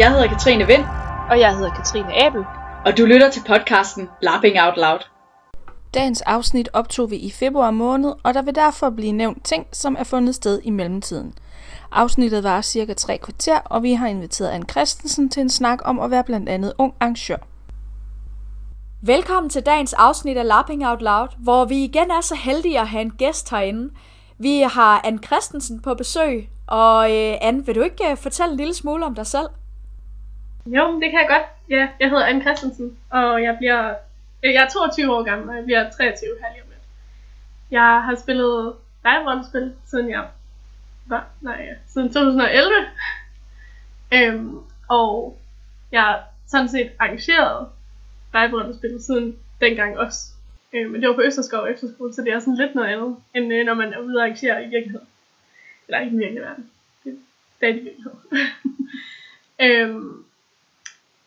Jeg hedder Katrine Vind, Og jeg hedder Katrine Abel. og du lytter til podcasten Lapping Out Loud. Dagens afsnit optog vi i februar måned, og der vil derfor blive nævnt ting, som er fundet sted i mellemtiden. Afsnittet var cirka tre kvarter, og vi har inviteret Anne Christensen til en snak om at være blandt andet ung arrangør. Velkommen til dagens afsnit af Lapping Out Loud, hvor vi igen er så heldige at have en gæst herinde. Vi har Anne Christensen på besøg, og øh, Anne, vil du ikke øh, fortælle en lille smule om dig selv? Jo, det kan jeg godt. Ja, jeg hedder Anne Christensen, og jeg bliver øh, jeg er 22 år gammel, og jeg bliver 23 her lige om lidt. Jeg har spillet live-rollespil, siden jeg var, nej, ja, siden 2011. øhm, og jeg har sådan set arrangeret live-rollespil siden dengang også. Øh, men det var på Østerskov Efterskole, så det er sådan lidt noget andet, end øh, når man er ude og arrangere i virkeligheden. Eller ikke i virkeligheden. Det er Det er stadig virkelighed. øhm,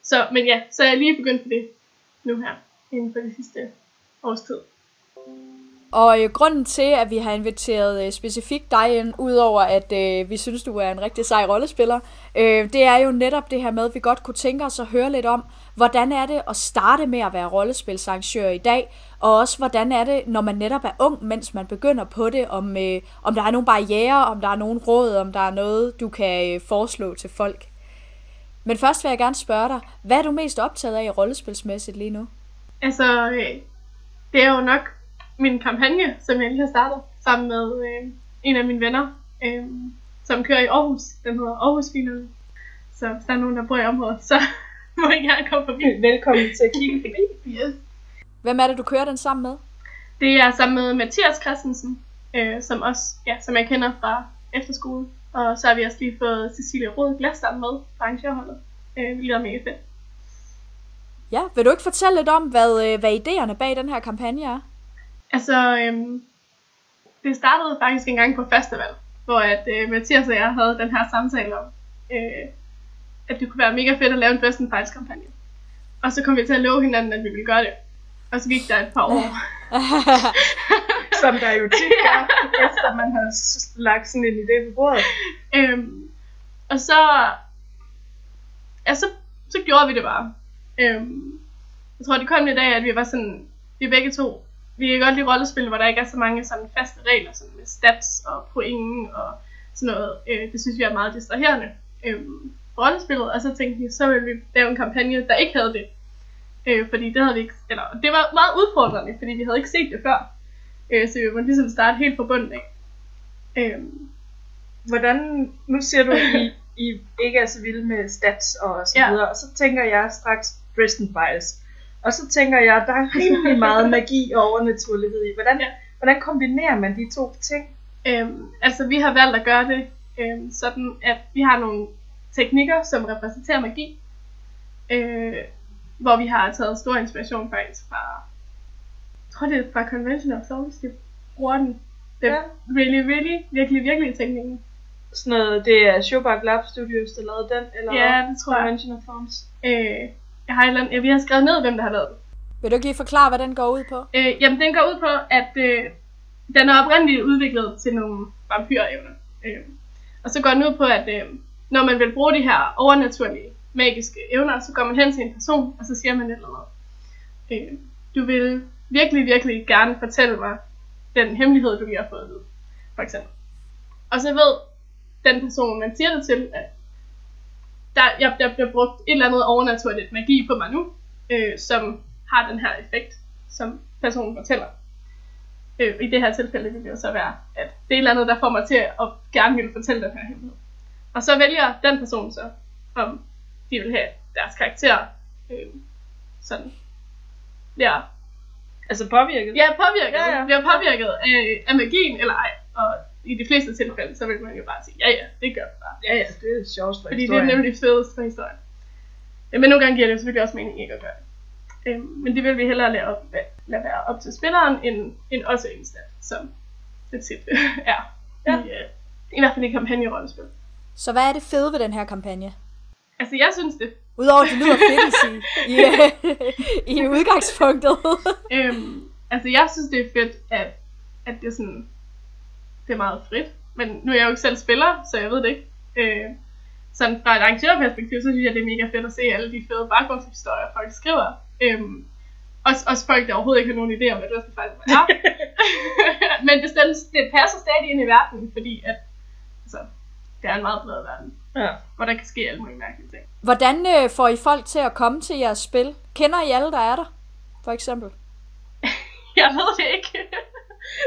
så, men ja, så er jeg lige begyndt på det nu her, inden for det sidste års tid. Og øh, grunden til, at vi har inviteret øh, specifikt dig ind, udover at øh, vi synes, du er en rigtig sej rollespiller, øh, det er jo netop det her med, at vi godt kunne tænke os at høre lidt om, hvordan er det at starte med at være rollespilsarrangør i dag, og også hvordan er det, når man netop er ung, mens man begynder på det, om, øh, om der er nogle barriere, om der er nogle råd, om der er noget, du kan øh, foreslå til folk. Men først vil jeg gerne spørge dig, hvad er du mest optaget af i rollespilsmæssigt lige nu? Altså, øh, det er jo nok min kampagne, som jeg lige har startet, sammen med øh, en af mine venner, øh, som kører i Aarhus. Den hedder Aarhus Finerne. Så hvis der er nogen, der bor i området, så må I gerne komme forbi. Velkommen til at kigge forbi. Yes. Hvem er det, du kører den sammen med? Det er sammen med Mathias Christensen, øh, som også, ja, som jeg kender fra efterskole. Og så har vi også lige fået Cecilie Rød Glasdam med fra arrangørholdet, øh, hvilket er mega fedt. Ja, vil du ikke fortælle lidt om, hvad, øh, hvad idéerne bag den her kampagne er? Altså, øhm, det startede faktisk en gang på festival, hvor at øh, Mathias og jeg havde den her samtale om, øh, at det kunne være mega fedt at lave en Best Fights kampagne. Og så kom vi til at love hinanden, at vi ville gøre det. Og så gik der et par år. Som der jo tit gør, efter man har lagt sådan en idé på bordet. øhm, og så, ja, så, så gjorde vi det bare. Øhm, jeg tror, det kom i dag, at vi var sådan, vi begge to, vi kan godt lide rollespil, hvor der ikke er så mange sådan faste regler, sådan med stats og point og sådan noget. Øh, det synes vi er meget distraherende. Øhm, rollespillet, og så tænkte vi, så ville vi lave en kampagne, der ikke havde det. Øh, fordi det havde vi ikke, eller det var meget udfordrende, fordi vi havde ikke set det før. Øh, så vi måtte ligesom starte helt fra bunden af. Øhm, Hvordan, nu siger du, I, I ikke er så vilde med stats og så Ja. videre, og så tænker jeg straks Dresden Files. Og så tænker jeg, der er rimelig meget magi og overnaturlighed i. Hvordan, Ja. hvordan kombinerer man de to ting? Øhm, altså vi har valgt at gøre det øhm, sådan, at vi har nogle teknikker, som repræsenterer magi. Øh, hvor vi har taget stor inspiration faktisk fra, jeg tror det er fra Convention of Souls, de bruger den. Det er Ja. really, really, virkelig, virkelig teknikken. Sådan noget, det er Showbar Lab Studios, der lavede den, eller Ja, det tror jeg. Convention of Forms. Øh, jeg har et eller andet, ja, vi har skrevet ned, hvem der har lavet den. Vil du ikke lige forklare, hvad den går ud på? Øh, jamen, den går ud på, at øh, den er oprindeligt udviklet til nogle vampyrevner. Øh, og så går den ud på, at øh, når man vil bruge de her overnaturlige magiske evner, så går man hen til en person, og så siger man et eller andet. Øh, du vil virkelig, virkelig gerne fortælle mig den hemmelighed, du lige har fået at vide, for eksempel. Og så ved den person, man siger det til, at der, jeg, der bliver brugt et eller andet overnaturligt magi på mig nu, øh, som har den her effekt, som personen fortæller. Øh, I det her tilfælde vil det jo så være, at det er et eller andet, der får mig til at gerne vil fortælle den her hemmelighed. Og så vælger den person så, om de vil have deres karakter øh, sådan, ja, Altså påvirket? ja, påvirket, Ja, ja, bliver påvirket af, af magien eller ej. Og i de fleste tilfælde, så vil man jo bare sige, ja ja, det gør vi bare. Ja, ja, det er sjovt for Fordi historien. det er nemlig fedest for historien. Ja, men nogle gange giver det selvfølgelig også mening ikke at gøre det. Øhm, men det vil vi hellere lade, op, lade være op til spilleren, end, end også en stat, som det tit er. Ja. I, uh, I hvert fald i kampagnerollespil. Så hvad er det fede ved den her kampagne? Altså, jeg synes det. Udover at det lyder fedt i, sig, i, i udgangspunktet. Øhm, altså, jeg synes, det er fedt, at, at det er sådan, det er meget frit. Men nu er jeg jo ikke selv spiller, så jeg ved det ikke. Øh, sådan fra et arrangørperspektiv, så synes jeg, det er mega fedt at se alle de fede baggrundshistorier, folk skriver. Øhm, også, også folk, der overhovedet ikke har nogen idé om, hvad Dresden Files er. Men det, det, det passer stadig ind i verdenen, fordi at, altså, det er en meget bred verden, Ja. hvor der kan ske alle mulige mærkelige ting. Hvordan øh, får I folk til at komme til jeres spil? Kender I alle, der er der? For eksempel. Jeg ved det ikke.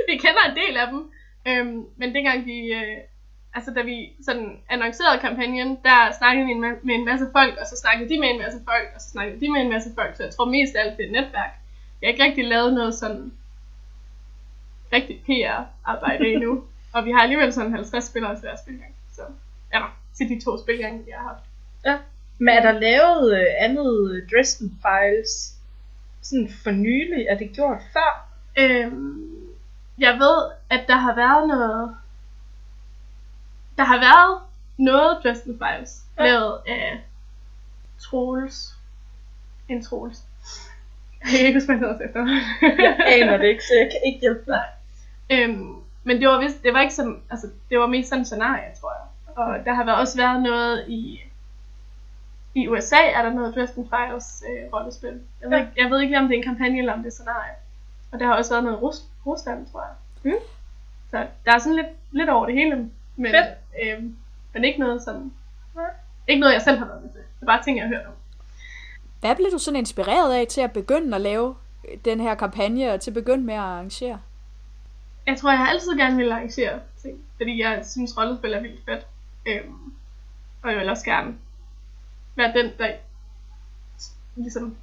vi kender en del af dem. Øhm, men dengang vi, øh, altså da vi sådan annoncerede kampagnen, der snakkede vi med en masse folk, og så snakkede de med en masse folk, og så snakkede de med en masse folk. Så jeg tror mest af alt det er et netværk. Jeg har ikke rigtig lavet noget sådan rigtig PR-arbejde endnu. og vi har alligevel sådan 50 spillere til hver spilgang. Så ja, til de to spilgange, vi har haft. ja. Men er der lavet øh, andet Dresden Files sådan for nylig? Er det gjort før? Øhm, jeg ved, at der har været noget... Der har været noget Dresden Files, Ja. ja. lavet af Troels. En Troels. Jeg kan ikke huske, hvad han hedder efter. Jeg aner det ikke, så jeg kan ikke hjælpe dig. øhm, men det var, vist, det var ikke som, altså, det var mest sådan scenarie, tror jeg. Og der har også været noget i, i USA, er der noget Dresden Files øh, rollespil. Jeg ved, Ja. ikke, jeg ved ikke, om det er en kampagne eller om det er scenarie. Og der har også været noget Rus- Rusland, tror jeg. Mm. Så der er sådan lidt, lidt over det hele. Men, Fedt. øhm, men ikke noget sådan... Nej. Ikke noget, jeg selv har været med til. Det er bare ting, jeg har hørt om. Hvad blev du sådan inspireret af til at begynde at lave den her kampagne, og til at begynde med at arrangere? Jeg tror, jeg har altid gerne vil arrangere ting, fordi jeg synes, rollespil er vildt fedt. Øhm, og jeg vil også gerne være den, der ligesom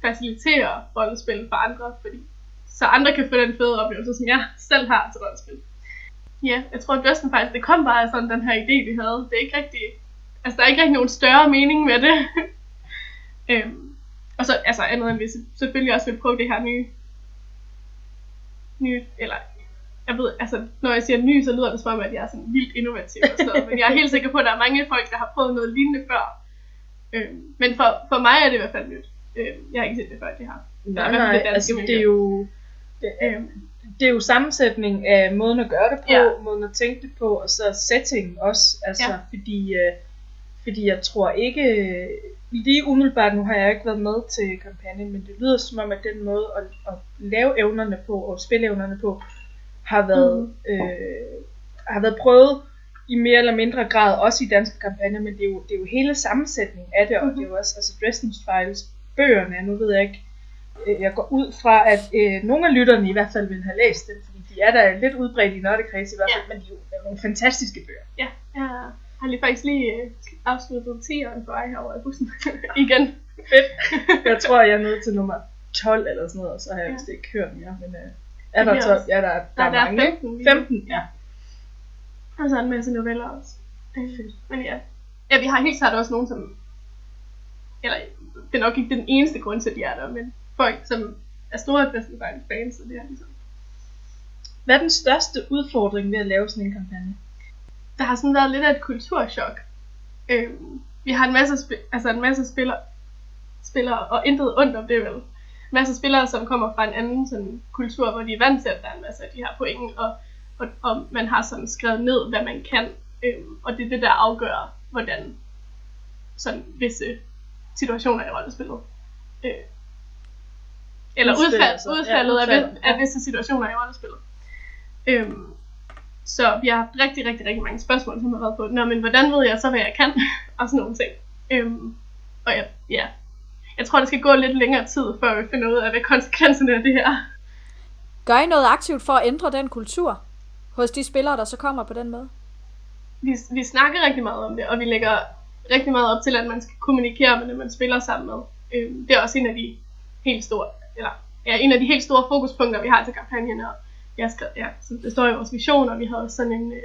faciliterer rollespil for andre, fordi så andre kan få den fede oplevelse, som jeg selv har til rollespil. Ja, jeg tror, at Dresden faktisk, det kom bare af sådan den her idé, vi havde. Det er ikke rigtig, altså der er ikke rigtig nogen større mening med det. øhm, og så, altså andet end vi selvfølgelig også vil prøve det her nye, nye, eller jeg ved, altså, når jeg siger ny, så lyder det som om, at jeg er sådan vildt innovativ og sådan noget, men jeg er helt sikker på, at der er mange folk, der har prøvet noget lignende før. Øhm, men for, for mig er det i hvert fald nyt. Øhm, jeg har ikke set det før, det her. Nej, nej, det altså miljø. det er jo... Det, Øhm, det er jo sammensætning af måden at gøre det på, Ja. måden at tænke det på, og så setting også, altså Ja. fordi, øh, fordi jeg tror ikke, øh, lige umiddelbart, nu har jeg ikke været med til kampagnen, men det lyder som om, at den måde at, at lave evnerne på, og spille evnerne på, har været, mm. øh, har været prøvet i mere eller mindre grad, også i danske kampagner, men det er jo, det er jo hele sammensætningen af det, og det er jo også, altså Dresden Files, bøgerne, nu ved jeg ikke, øh, jeg går ud fra, at øh, nogle af lytterne i hvert fald vil have læst dem, fordi de er da lidt udbredt i nørdekreds i hvert fald, ja. men de er jo, nogle fantastiske bøger. ja, jeg har lige faktisk lige øh, afsluttet 10'eren på vej herover i bussen. Igen. Fedt. Jeg tror, jeg er nede til nummer 12 eller sådan noget, og så har jeg Ja. vist ikke hørt mere, men øh, er Det der bliver 12? også- Ja, der, er- der, Nej, er der er mange, ikke? 15 lige nu. 15, ja. Og så en masse noveller også. Øh, Men ja. ja, vi har helt klart også nogen, som... Eller, det er nok ikke den eneste grund til, at de er der, men folk, som er store Files fans, så det er ligesom... Hvad er den største udfordring ved at lave sådan en kampagne? Der har sådan været lidt af et kulturschok. Øhm, vi har en masse, altså en masse spillere, spillere, og intet ondt om det vel. Masse spillere, som kommer fra en anden sådan, kultur, hvor de er vant til, at der er en masse af de her point, og, og, og man har sådan skrevet ned, hvad man kan, øhm, og det er det, der afgør, hvordan sådan visse situationer i rollespillet. Øh, eller udfald, sig. Ja, udfaldet af, udfaldet, vis- af visse situationer i rollespillet. Øhm, så vi har haft rigtig, rigtig, rigtig mange spørgsmål, som har været på, Nå, men hvordan ved jeg så, hvad jeg kan? og sådan nogle ting. Øhm, og ja, ja, jeg tror, det skal gå lidt længere tid, før vi finder ud af, hvad konsekvenserne af det her. Gør I noget aktivt for at ændre den kultur hos de spillere, der så kommer på den måde? Vi, vi snakker rigtig meget om det, og vi lægger rigtig meget op til, at man skal kommunikere med dem, man spiller sammen med. Øhm, det er også en af de helt store, eller ja, en af de helt store fokuspunkter, vi har til kampagnen, og jeg har skrevet, ja, som det står i vores vision, og vi har også sådan en, øh,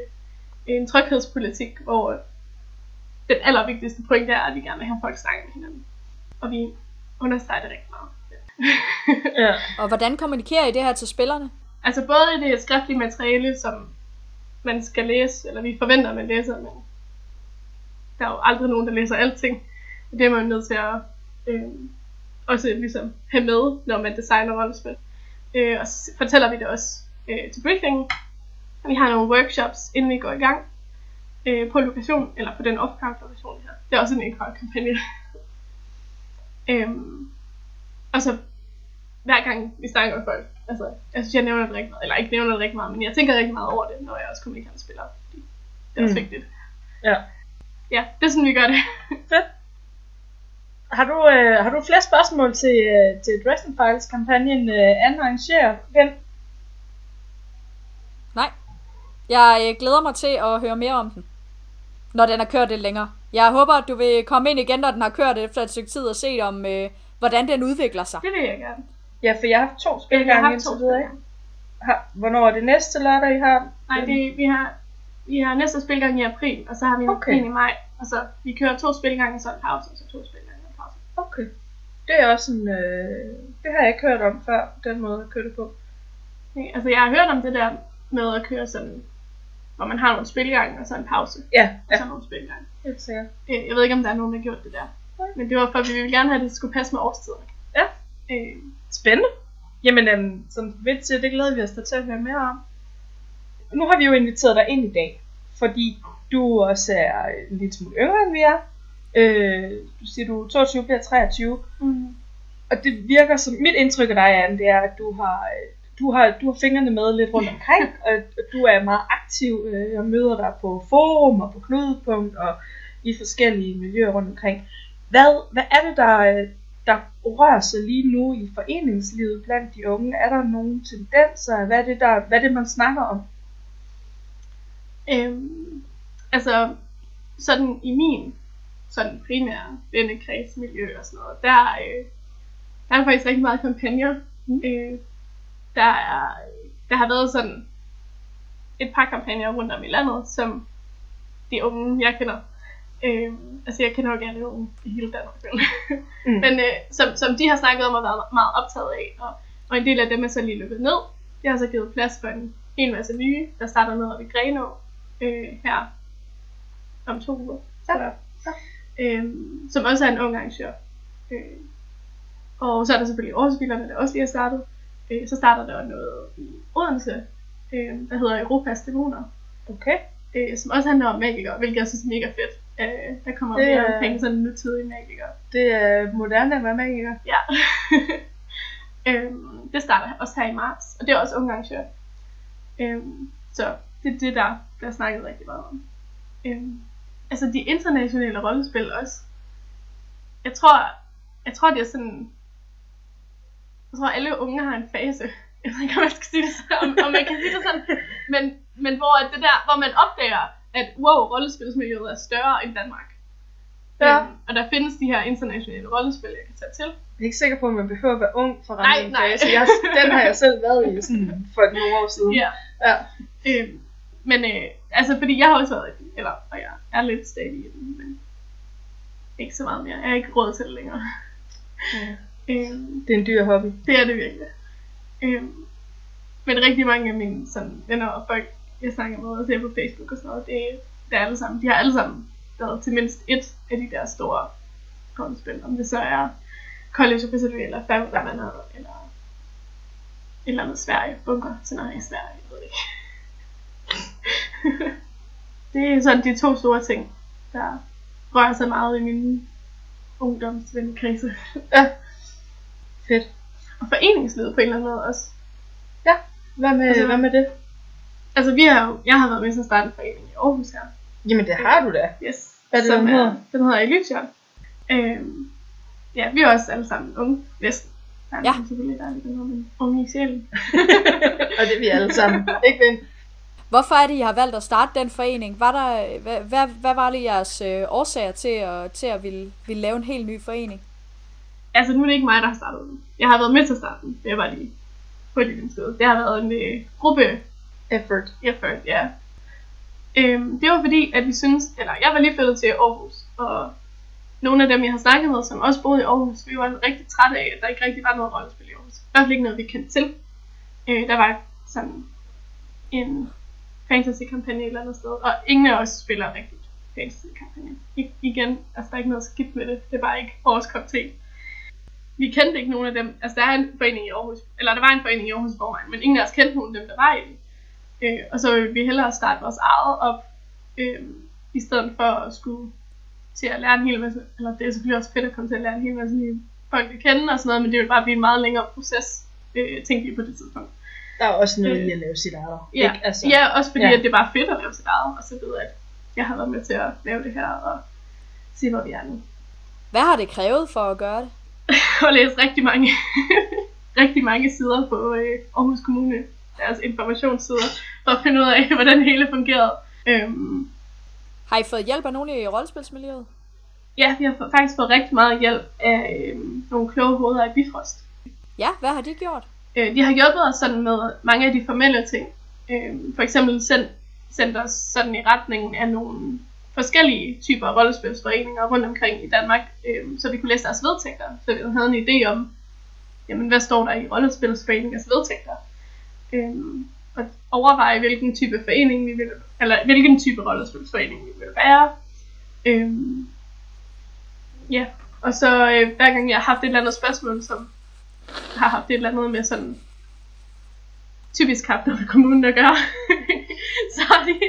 en tryghedspolitik, hvor den allervigtigste point er, at vi gerne vil have folk snakke med hinanden. Og vi understreger det rigtig meget. Ja. Og hvordan kommunikerer I det her til spillerne? Altså både i det skriftlige materiale, som man skal læse, eller vi forventer, at man læser, men der er jo aldrig nogen, der læser alting. Og det er man nødt til at øh, også ligesom have med, når man designer rollespil. Øh, og så fortæller vi det også øh, til briefingen. Vi har nogle workshops, inden vi går i gang. øh, på lokation, eller på den off-camp lokation her. Det er også en indkørt kampagne. Øhm, og så hver gang vi snakker med folk, altså jeg synes jeg nævner det rigtig meget, eller ikke nævner det rigtig meget, men jeg tænker rigtig meget over det, når jeg også kommunikerer spiller. Fordi det er også Mm. vigtigt. Ja. Ja, det er sådan vi gør det. Fedt. Har du, øh, har du flere spørgsmål til, øh, til Dressing Files kampagnen øh, Anne arrangerer? Den? Nej. Jeg øh, glæder mig til at høre mere om den, når den har kørt lidt længere. Jeg håber, at du vil komme ind igen, når den har kørt efter et stykke tid og se om, øh, hvordan den udvikler sig. Det vil jeg gerne. Ja, for jeg har haft to Jeg har spilgange haft indtil to videre, ikke? Har, hvornår er det næste lørdag, I har? Nej, det, vi har vi har næste spilgang i april, og så har vi Okay. okay. en i maj. Og så vi kører to spilgange, så en pause, og så to spilgange og en pause. Okay. Det er også en... Øh, det har jeg ikke hørt om før, den måde at køre det på. Okay, Altså jeg har hørt om det der med at køre sådan, hvor man har nogle spilgange, og så en pause, Ja, og ja, så nogle spilgange. helt sikkert. Øh, Jeg ved ikke, om der er nogen, der har gjort det der. Nej. Men det var for, at vi ville gerne have, at det skulle passe med årstiderne. Ja. Øh, Spændende. Jamen, øhm, som Vidt siger, det glæder vi os da til at høre mere om. Nu har vi jo inviteret dig ind i dag, fordi du også er en lille smule yngre end vi er. Øh, du siger, du er 22, bliver 23. mm. Og det virker som, mit indtryk af dig, Anne, det er, at du har, du har, du har fingrene med lidt rundt omkring, og du er meget aktiv. Øh, Jeg møder dig på forum og på knudepunkt og i forskellige miljøer rundt omkring. Hvad, hvad er det, der, øh, der rører sig lige nu i foreningslivet blandt de unge? Er der nogle tendenser? Hvad er det, der, hvad er det man snakker om? Øhm, altså, sådan i min sådan primære vennekredsmiljø og sådan noget, der, øh, der er faktisk rigtig meget kampagner. Mm. Øh, der, er, der har været sådan et par kampagner rundt om i landet, som de unge, jeg kender, øh, altså jeg kender jo gerne unge i hele Danmark, Mm. men øh, som, som de har snakket om og været meget optaget af, og, og en del af dem er så lige lukket ned. Det har så givet plads for en hel masse nye, der starter ned ved Grenå øh, her om to uger. Ja. tror jeg. Øhm, som også er en ung arrangør. Øh, og så er der selvfølgelig Aarhusbilerne, der også lige er startet. Øh, så starter der noget i Odense, øh, der hedder Europas Dæmoner, Okay. øh, som også handler om magikere, hvilket jeg synes er mega fedt. Øh, der kommer Det mere er- omkring sådan nutidige magikere. Det er moderne at være magiker. Ja. øhm, det starter også her i marts, og det er også unge arrangør. Øhm, så det er det, der bliver snakket rigtig meget om. Øhm, altså de internationale rollespil også. Jeg tror, jeg tror det er sådan, jeg tror alle unge har en fase. Jeg ved ikke, om jeg skal sige det sådan, om, om man kan sige det sådan. Men, men hvor, at det der, hvor man opdager, at wow, rollespilsmiljøet er større end Danmark. Ja. Øhm, og der findes de her internationale rollespil, jeg kan tage til. Jeg er ikke sikker på, at man behøver at være ung for at Nej, nej. fase. Jeg, den har jeg selv været i sådan for nogle år siden. Ja. Ja. Øh, men øh, altså, fordi jeg har også været i eller, og jeg er lidt stadig i den, men ikke så meget mere. Jeg har ikke råd til det længere. Øh, Det er en dyr hobby. det er det virkelig. Øh, men rigtig mange af mine sådan, venner og folk, jeg snakker med og ser på Facebook og sådan noget, det, det er alle sammen, de har alle sammen været til mindst et af de der store rollespil. Om det så er College Wizardry, eller Family Manor, eller et eller andet Sverige, bunker, noget i Sverige, jeg ved det ikke. det er sådan de to store ting, der rører sig meget i min ungdomsvennekrise. Ja. Fedt. Og foreningslivet på en eller anden måde også. Hvad med, Altså, hvad med det? Altså vi har jo, jeg har været med til at starte en forening i Aarhus her. Jamen det har du da. Yes. Hvad er det, som den hedder? Den hedder Elysion. Øhm, ja, vi er også alle sammen unge, næsten. Der er Ja. ja. selvfølgelig, der er lidt noget unge i sjælen. Og det er vi alle sammen. ikke ven? Hvorfor er det, I har valgt at starte den forening? Var der, hvad, hvad, hvad var det jeres øh, årsager til at, til at ville, ville lave en helt ny forening? Altså nu er det ikke mig, der har startet den. Jeg har været med til at starte den. Det er bare lige på et lille sted. Det har været en øh, gruppe Effort. effort, ja. Øhm, det var fordi, at vi synes, eller jeg var lige flyttet til Aarhus, og nogle af dem, jeg har snakket med, som også boede i Aarhus, vi var rigtig trætte af, at der ikke rigtig var noget rollespil i Aarhus. I hvert fald ikke noget, vi kendte til. Øh, der var sådan en fantasy-kampagne et eller andet sted, og ingen af os spiller rigtigt fantasy-kampagne. I, igen, altså der er ikke noget skidt med det, det er bare ikke vores kop te. Vi kendte ikke nogen af dem, altså der er en forening i Aarhus, eller der var en forening i Aarhus i forvejen, men ingen af os kendte nogen af dem, der var i den. Øh, og så vil vi hellere starte vores eget op. Øh, i stedet for at skulle til at lære en hel masse, eller det er selvfølgelig også fedt at komme til at lære en hel masse nye folk at kende og sådan noget, men det vil bare blive en meget længere proces, øh, tænkte vi på det tidspunkt. Der er også noget Øh, i at lave sit eget. Ja, ikke? Altså, ja også fordi ja. at det er bare fedt at lave sit eget, og så ved at jeg har været med til at lave det her, og se hvor vi er nu. Hvad har det krævet for at gøre det? og læse rigtig mange, rigtig mange sider på øh, Aarhus Kommune, deres informationssider, for at finde ud af, hvordan det hele fungerede. Øhm, Har I fået hjælp af nogen i rollespilsmiljøet? ja, vi har faktisk fået rigtig meget hjælp af øh, nogle kloge hoveder i Bifrost. Ja, hvad har de gjort? Øh, de har hjulpet os sådan med mange af de formelle ting. Øh, for eksempel sendt, sendt os sådan i retningen af nogle forskellige typer af rollespilsforeninger rundt omkring i Danmark, øh, så vi kunne læse deres vedtægter, så vi havde en idé om, jamen, hvad står der i rollespilsforeningers vedtægter. Øh, og overveje, hvilken type forening vi vil, eller hvilken type rollespilsforening vi vil være. Øh, ja, og så øh, hver gang jeg har haft et eller andet spørgsmål, som har haft et eller andet med sådan typisk haft noget med kommunen at gøre, så har de,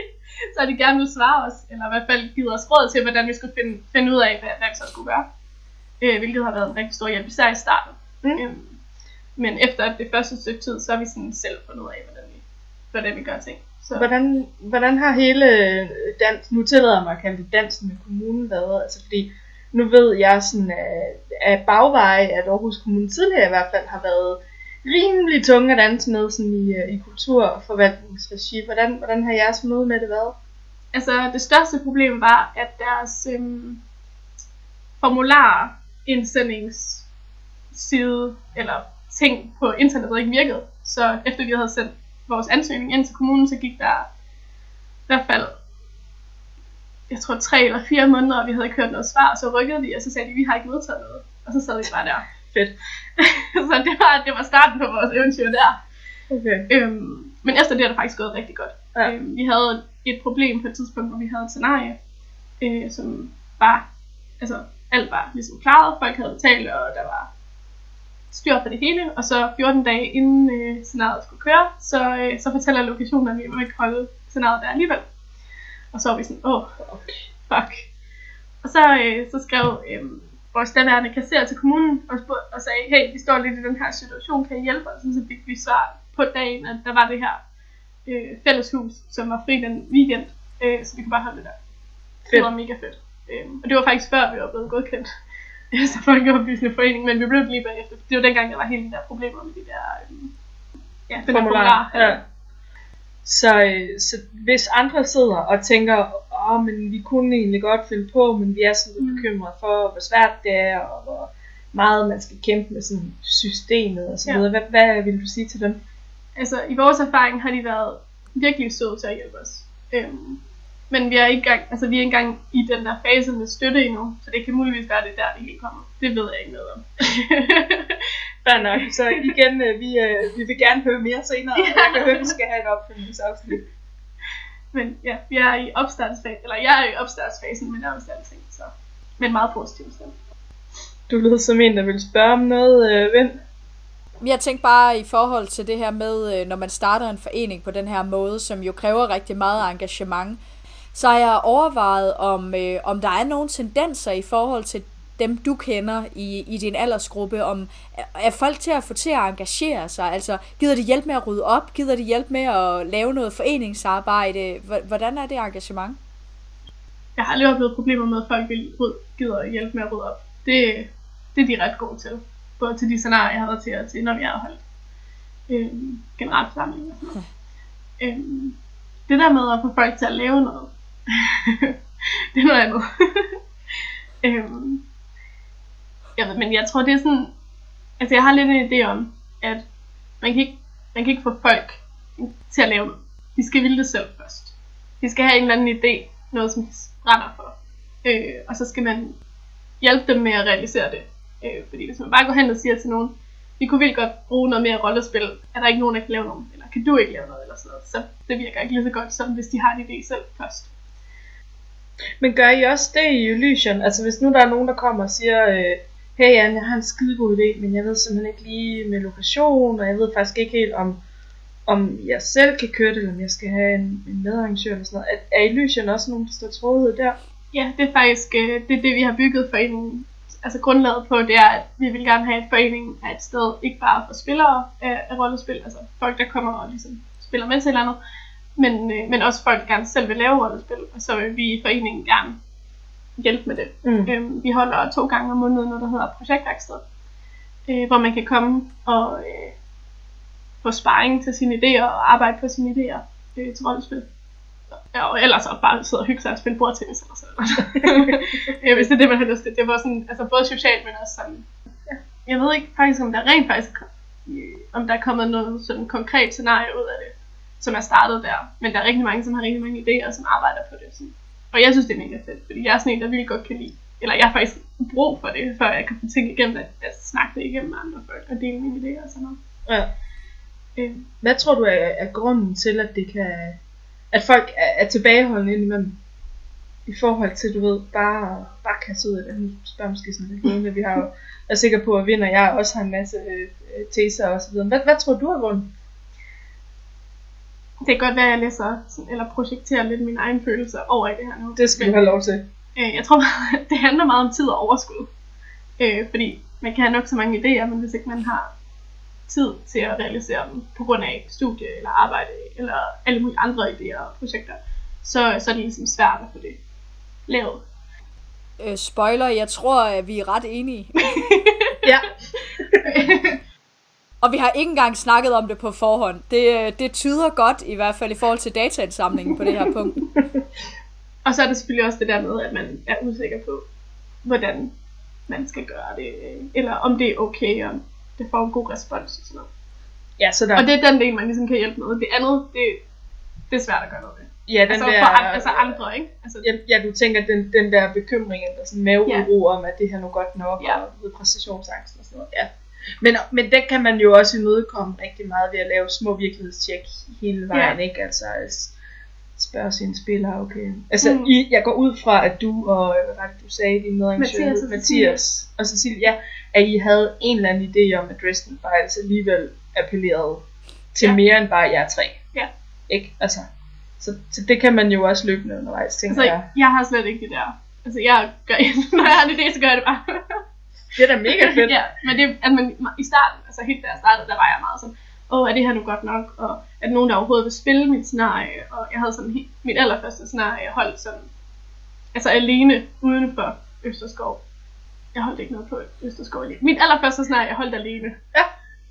så de gerne vil svare os, eller i hvert fald givet os råd til, hvordan vi skulle finde, finde ud af, hvad, hvad vi så skulle gøre. Øh, hvilket har været en rigtig stor hjælp, især i starten. Mm. Øhm, men efter det første stykke tid, så har vi sådan selv fundet ud af, hvordan vi, hvordan vi gør ting. Så, Hvordan, hvordan har hele dans, nu tillader jeg mig at kalde det dansen med kommunen været? Altså fordi, nu ved jeg sådan af, af bagveje, at Aarhus Kommune tidligere i hvert fald har været rimelig tunge at danse med sådan i, øh, i kultur- og forvaltningsregi. Hvordan, hvordan har jeres møde med det været? Altså, det største problem var, at deres øhm, formular indsendingsside, eller ting på internettet ikke virkede. Så efter vi havde sendt vores ansøgning ind til kommunen, så gik der i hvert fald, jeg tror tre eller fire måneder, og vi havde ikke hørt noget svar, og så rykkede de, og så sagde de, vi har ikke modtaget noget. Og så sad vi bare der. Fedt. så det var, det var starten på vores eventyr der. Okay. Øhm, men efter det er det faktisk gået rigtig godt. Ja. Øhm, vi havde et problem på et tidspunkt, hvor vi havde et scenarie, øh, som var, altså alt var ligesom klaret, folk havde betalt, og der var styr på det hele, og så 14 dage inden øh, scenariet skulle køre, så, øh, så fortæller lokationen, at vi må ikke holde scenariet der alligevel. Og så var vi sådan, åh, oh, fuck. Og så, øh, så skrev øh, vores daværende kasserer til kommunen og, spurgte, og sagde, hey, vi står lidt i den her situation, kan I hjælpe os? Så fik vi svar på dagen, at der var det her øh, fælleshus, som var fri den weekend, øh, så vi kunne bare holde det der. Fedt. Det var mega fedt. Øh, og det var faktisk før, vi var blevet godkendt så folkeoplysende forening, men vi blev det lige bagefter. Det var dengang, der var hele de der problemer med de der, øh, ja, den Formular, ja. Så, øh, så hvis andre sidder og tænker, åh, men vi kunne egentlig godt finde på, men vi er sådan lidt Mm. bekymrede for, hvor svært det er, og hvor meget man skal kæmpe med sådan systemet og så Ja. videre. Hvad, hvad vil du sige til dem? Altså, i vores erfaring har de været virkelig søde til at hjælpe os. Øhm, men vi er ikke gang, altså vi er ikke engang i den der fase med støtte endnu, så det kan muligvis være, det er der, det hele kommer. Det ved jeg ikke noget om. Fair nok. Så igen, øh, vi, øh, vi vil gerne høre mere senere. Ja. Jeg kan høre, at vi skal have et opfølgningsafsnit. men ja, vi er i opstartsfasen, eller jeg er i opstartsfasen med nærmest alting, så. Men meget positivt stemt. Du lyder som en, der vil spørge om noget, øh, ven. Jeg tænkte bare i forhold til det her med, øh, når man starter en forening på den her måde, som jo kræver rigtig meget engagement, så har jeg overvejet, om, øh, om der er nogle tendenser i forhold til dem, du kender i, i din aldersgruppe, om er- folk til at få til at engagere sig? Altså, gider de hjælp med at rydde op? Gider de hjælp med at lave noget foreningsarbejde? H- Hvordan er det engagement? Jeg har aldrig oplevet problemer med, at folk vil gider at hjælpe med at rydde op. Det, det er de ret gode til. Både til de scenarier, jeg har været til, og til, når vi har holdt øhm, generalforsamling og sådan noget. Øh, det der med at få folk til at lave noget, det er noget andet. øh, jeg ved, men jeg tror, det er sådan... Altså, jeg har lidt en idé om, at man kan ikke, man kan ikke få folk til at lave noget. De skal ville det selv først. De skal have en eller anden idé, noget som de brænder for. Øh, og så skal man hjælpe dem med at realisere det. Øh, fordi hvis man bare går hen og siger til nogen, vi kunne vildt godt bruge noget mere rollespil, er der ikke nogen, der kan lave noget, eller kan du ikke lave noget, eller sådan noget. Så det virker ikke lige så godt, som hvis de har en idé selv først. Men gør I også det i Elysion? Altså hvis nu der er nogen, der kommer og siger, øh, hey Anne, jeg har en skidegod idé, men jeg ved simpelthen ikke lige med lokation, og jeg ved faktisk ikke helt om, om jeg selv kan køre det, eller om jeg skal have en, en medarrangør eller sådan noget. Er, er Illusion også nogen, der står til rådighed der? Ja, det er faktisk øh, det, er det, vi har bygget foreningen. Altså grundlaget på, det er, at vi vil gerne have, at foreningen er et sted, ikke bare for spillere af, af rollespil, altså folk, der kommer og ligesom spiller med til et eller andet, men, øh, men også folk, der gerne selv vil lave rollespil, og så vil vi i foreningen gerne hjælpe med det. Mm. Øhm, vi holder to gange om måneden noget, der hedder projektværksted, øh, hvor man kan komme og øh, få sparring til sine idéer og arbejde på sine idéer øh, til rollespil. Ja, og ellers også bare sidde og hygge sig og spille bordtennis eller sådan noget. ja, hvis det er det, man har lyst til. Det var sådan, altså både socialt, men også sådan. Ja. Jeg ved ikke faktisk, om der rent faktisk om der er kommet noget sådan konkret scenarie ud af det, som er startet der. Men der er rigtig mange, som har rigtig mange idéer, som arbejder på det. Sådan. Og jeg synes, det er mega fedt, fordi jeg er sådan en, der virkelig godt kan lide. Eller jeg har faktisk brug for det, før jeg kan få ting igennem, at jeg snakker det igennem med andre folk og dele mine idéer og sådan noget. Ja. Øh, Hvad tror du er, er grunden til, at det kan, at folk er, er tilbageholdende indimellem? I forhold til, du ved, bare, bare kaste ud af det. Nu spørger måske sådan lidt ledende. Vi har jo, er sikker på, at vinder jeg også har en masse øh, teser og så videre. Hvad, hvad tror du er grunden? det kan godt være, at jeg læser sådan- eller projekterer lidt mine egne følelser over i det her nu. Det skal du Men- have lov til. Øh, jeg tror, det handler meget om tid og overskud. Øh, fordi man kan have nok så mange idéer, men hvis ikke man har tid til at realisere dem på grund af studie eller arbejde eller alle mulige andre idéer og projekter, så, så er det ligesom svært at få det lavet. Øh, spoiler, jeg tror, at vi er ret enige. Ja. Og vi har ikke engang snakket om det på forhånd. Det, øh, det tyder godt, i hvert fald i forhold til dataindsamlingen på det her punkt. Og så er det selvfølgelig også det der med, at man er usikker på, hvordan man skal gøre det, øh, eller om det er okay, og det får en god respons og sådan noget. Ja, så der, Og det er den del, man ligesom kan hjælpe med. Det andet, det, det er svært at gøre noget med. ja, den Altså der, for altså andre, ikke? Altså, ja, ja, du tænker, den, den der bekymring, eller sådan maveuro om, at det her nu godt nok, Ja. og ved præstationsangst og sådan noget. Ja. Men, men den kan man jo også imødekomme rigtig meget ved at lave små virkelighedstjek hele vejen, ikke? Altså spørge sine spillere, okay. Altså, Mm. I, jeg går ud fra, at du og, hvad var det, du sagde, din medarrangør, Mathias og Mathias og Cecilie, ja, at I havde en eller anden idé om, at Dresden Files alligevel appellerede til Ja. mere end bare jer tre. Ja. Ikke? Altså, så, så det kan man jo også løbende undervejs, tænker altså, jeg. jeg har slet ikke det der. Altså, jeg gør, når jeg har en idé, så gør jeg det bare. Det er da mega fedt. ja, men det, at man, i starten, altså helt da jeg startede, der var jeg meget sådan, åh, er det her nu godt nok, og er der nogen, der overhovedet vil spille mit scenarie, og jeg havde sådan mit allerførste scenarie holdt sådan, altså alene uden for Østerskov. Jeg holdt ikke noget på Østerskov alene. Mit allerførste scenarie, jeg holdt alene. Ja.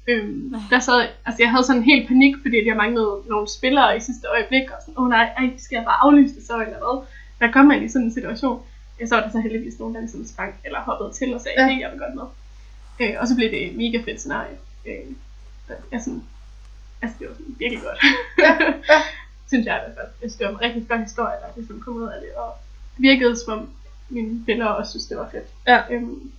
Øhm, der sad, altså jeg havde sådan en helt panik, fordi at jeg manglede nogle spillere i sidste øjeblik, og sådan, åh nej, ej, skal jeg bare aflyse det så, eller hvad? Der kom man i sådan en situation. Ja, så var der så heldigvis nogen, der ligesom sprang eller hoppede til og sagde, Ja. ja. hey, jeg vil godt med. Øh, og så blev det et mega fedt scenarie. Øh, jeg sådan, altså det var sådan virkelig godt. Ja, ja. Synes jeg i hvert fald. Jeg synes, det var en rigtig flot historie, der ligesom kom ud af det. Og virkede som om mine venner også synes, det var fedt. Ja. Øhm,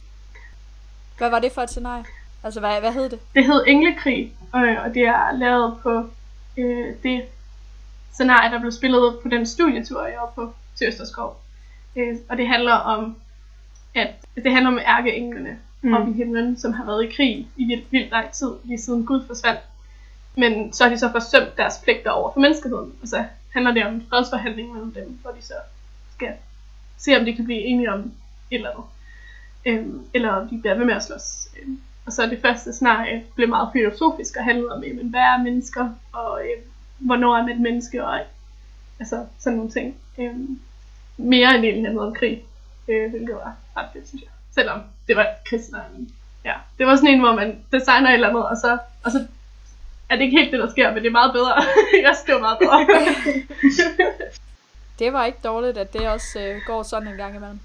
Hvad var det for et scenarie? Altså, hvad, hvad hed det? det hed Englekrig, og, og det er lavet på øh, det scenarie, der blev spillet på den studietur, jeg var på til Østerskov. Øh, og det handler om, at det handler om ærkeenglene Mm. mm. op i himlen, som har været i krig i vildt, vildt lang tid, lige siden Gud forsvandt. Men så har de så forsømt deres pligter over for menneskeheden, og så handler det om en fredsforhandling mellem dem, hvor de så skal se, om de kan blive enige om et eller andet. Øhm, eller om de bliver ved med at slås. Øhm, og så det første scenarie blev meget filosofisk og handlede om, jamen, hvad er mennesker, og øhm, hvornår er man et menneske, og altså sådan nogle ting. Øhm, mere end egentlig handlede om krig, øh, hvilket var ret fedt, synes jeg. Selvom det var kristne. Ja, det var sådan en, hvor man designer et eller andet, og så, og så er det ikke helt det, der sker, men det er meget bedre. jeg skriver meget bedre. Det var ikke dårligt, at det også øh, går sådan en gang imellem.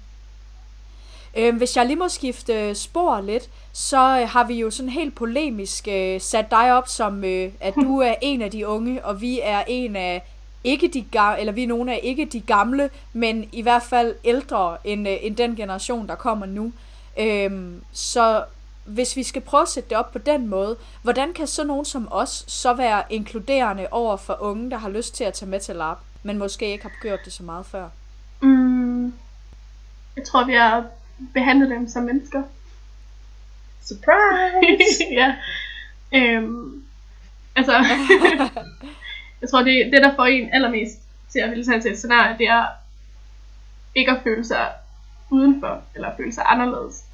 Øhm, hvis jeg lige må skifte øh, spor lidt, så øh, har vi jo sådan helt polemisk øh, sat dig op som, øh, at du er en af de unge, og vi er en af ikke de gamle, eller vi er nogle af ikke de gamle, men i hvert fald ældre end, øh, end den generation, der kommer nu. Øhm, så hvis vi skal prøve at sætte det op på den måde, hvordan kan så nogen som os så være inkluderende over for unge, der har lyst til at tage med til LARP, men måske ikke har gjort det så meget før? mm, jeg tror, vi har behandlet dem som mennesker. Surprise! ja. Øhm, Altså, jeg tror, det, det der får en allermest til at ville tage til et scenarie, det er ikke at føle sig udenfor, eller føle sig anderledes.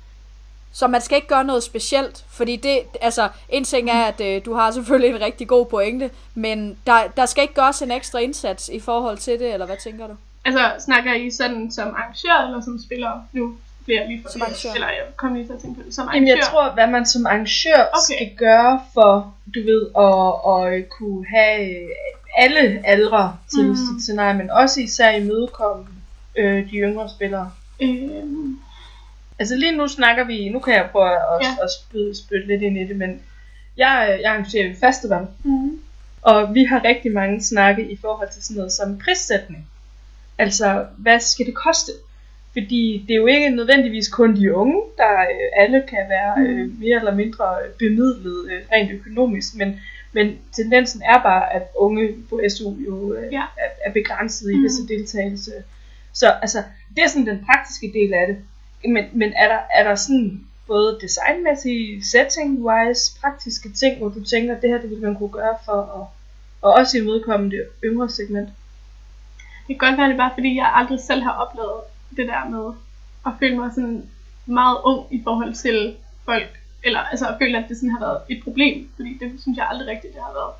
Så man skal ikke gøre noget specielt, fordi det, altså, en ting er, at øh, du har selvfølgelig en rigtig god pointe, men der, der skal ikke gøres en ekstra indsats i forhold til det, eller hvad tænker du? Altså, snakker I sådan som arrangør, eller som spiller? Nu bliver lige for Som arrangør. Eller jeg kom lige til at tænke på det. Som Jamen, arrangør. jeg tror, hvad man som arrangør okay. Skal gøre for, du ved, at, at kunne have øh, alle aldre til Mm. mm. sit scenarie, men også især imødekomme øh, de yngre spillere. Øhm, Altså lige nu snakker vi, nu kan jeg prøve at, Ja. at spytte, spytte lidt ind i det, men jeg, øh, jeg arrangerer jo festival, mm. og vi har rigtig mange snakke i forhold til sådan noget som prissætning. Altså, hvad skal det koste? Fordi det er jo ikke nødvendigvis kun de unge, der øh, alle kan være øh, mere eller mindre bemidlet øh, rent økonomisk, men, men tendensen er bare, at unge på SU jo øh, Ja. er, er begrænset i mm. til deltagelse. Så altså, det er sådan den praktiske del af det. Men, men er, der, er der sådan både designmæssige, setting-wise, praktiske ting, hvor du tænker, at det her det ville man kunne gøre for at og også imødekomme det yngre segment? Det kan godt være, det er bare fordi, jeg aldrig selv har oplevet det der med at føle mig sådan meget ung i forhold til folk. Eller altså at føle, at det sådan har været et problem. Fordi det synes jeg aldrig rigtigt, det har været.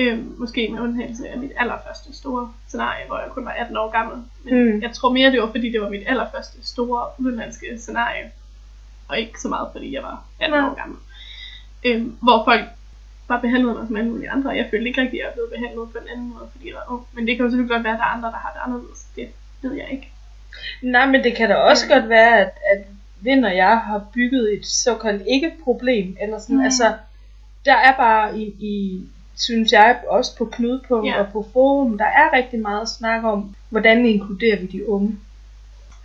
Øhm, måske med undtagelse af mit allerførste store scenarie, hvor jeg kun var 18 år gammel. Men Mm. jeg tror mere, det var fordi, det var mit allerførste store udenlandske scenarie. Og ikke så meget, fordi jeg var 18 Nej. år gammel. Øhm, hvor folk bare behandlede mig som alle mulige andre. Jeg følte ikke rigtig, at jeg blev behandlet på en anden måde, fordi jeg var ung. Men det kan jo selvfølgelig godt være, at der er andre, der har det anderledes. Det ved jeg ikke. Nej, men det kan da også Ja. godt være, at, at Vind og jeg har bygget et såkaldt ikke-problem. Eller sådan, Mm. mm. altså, der er bare i, i, synes jeg, også på Knudepunkt Ja. og på Forum, der er rigtig meget snak om, hvordan inkluderer vi de unge.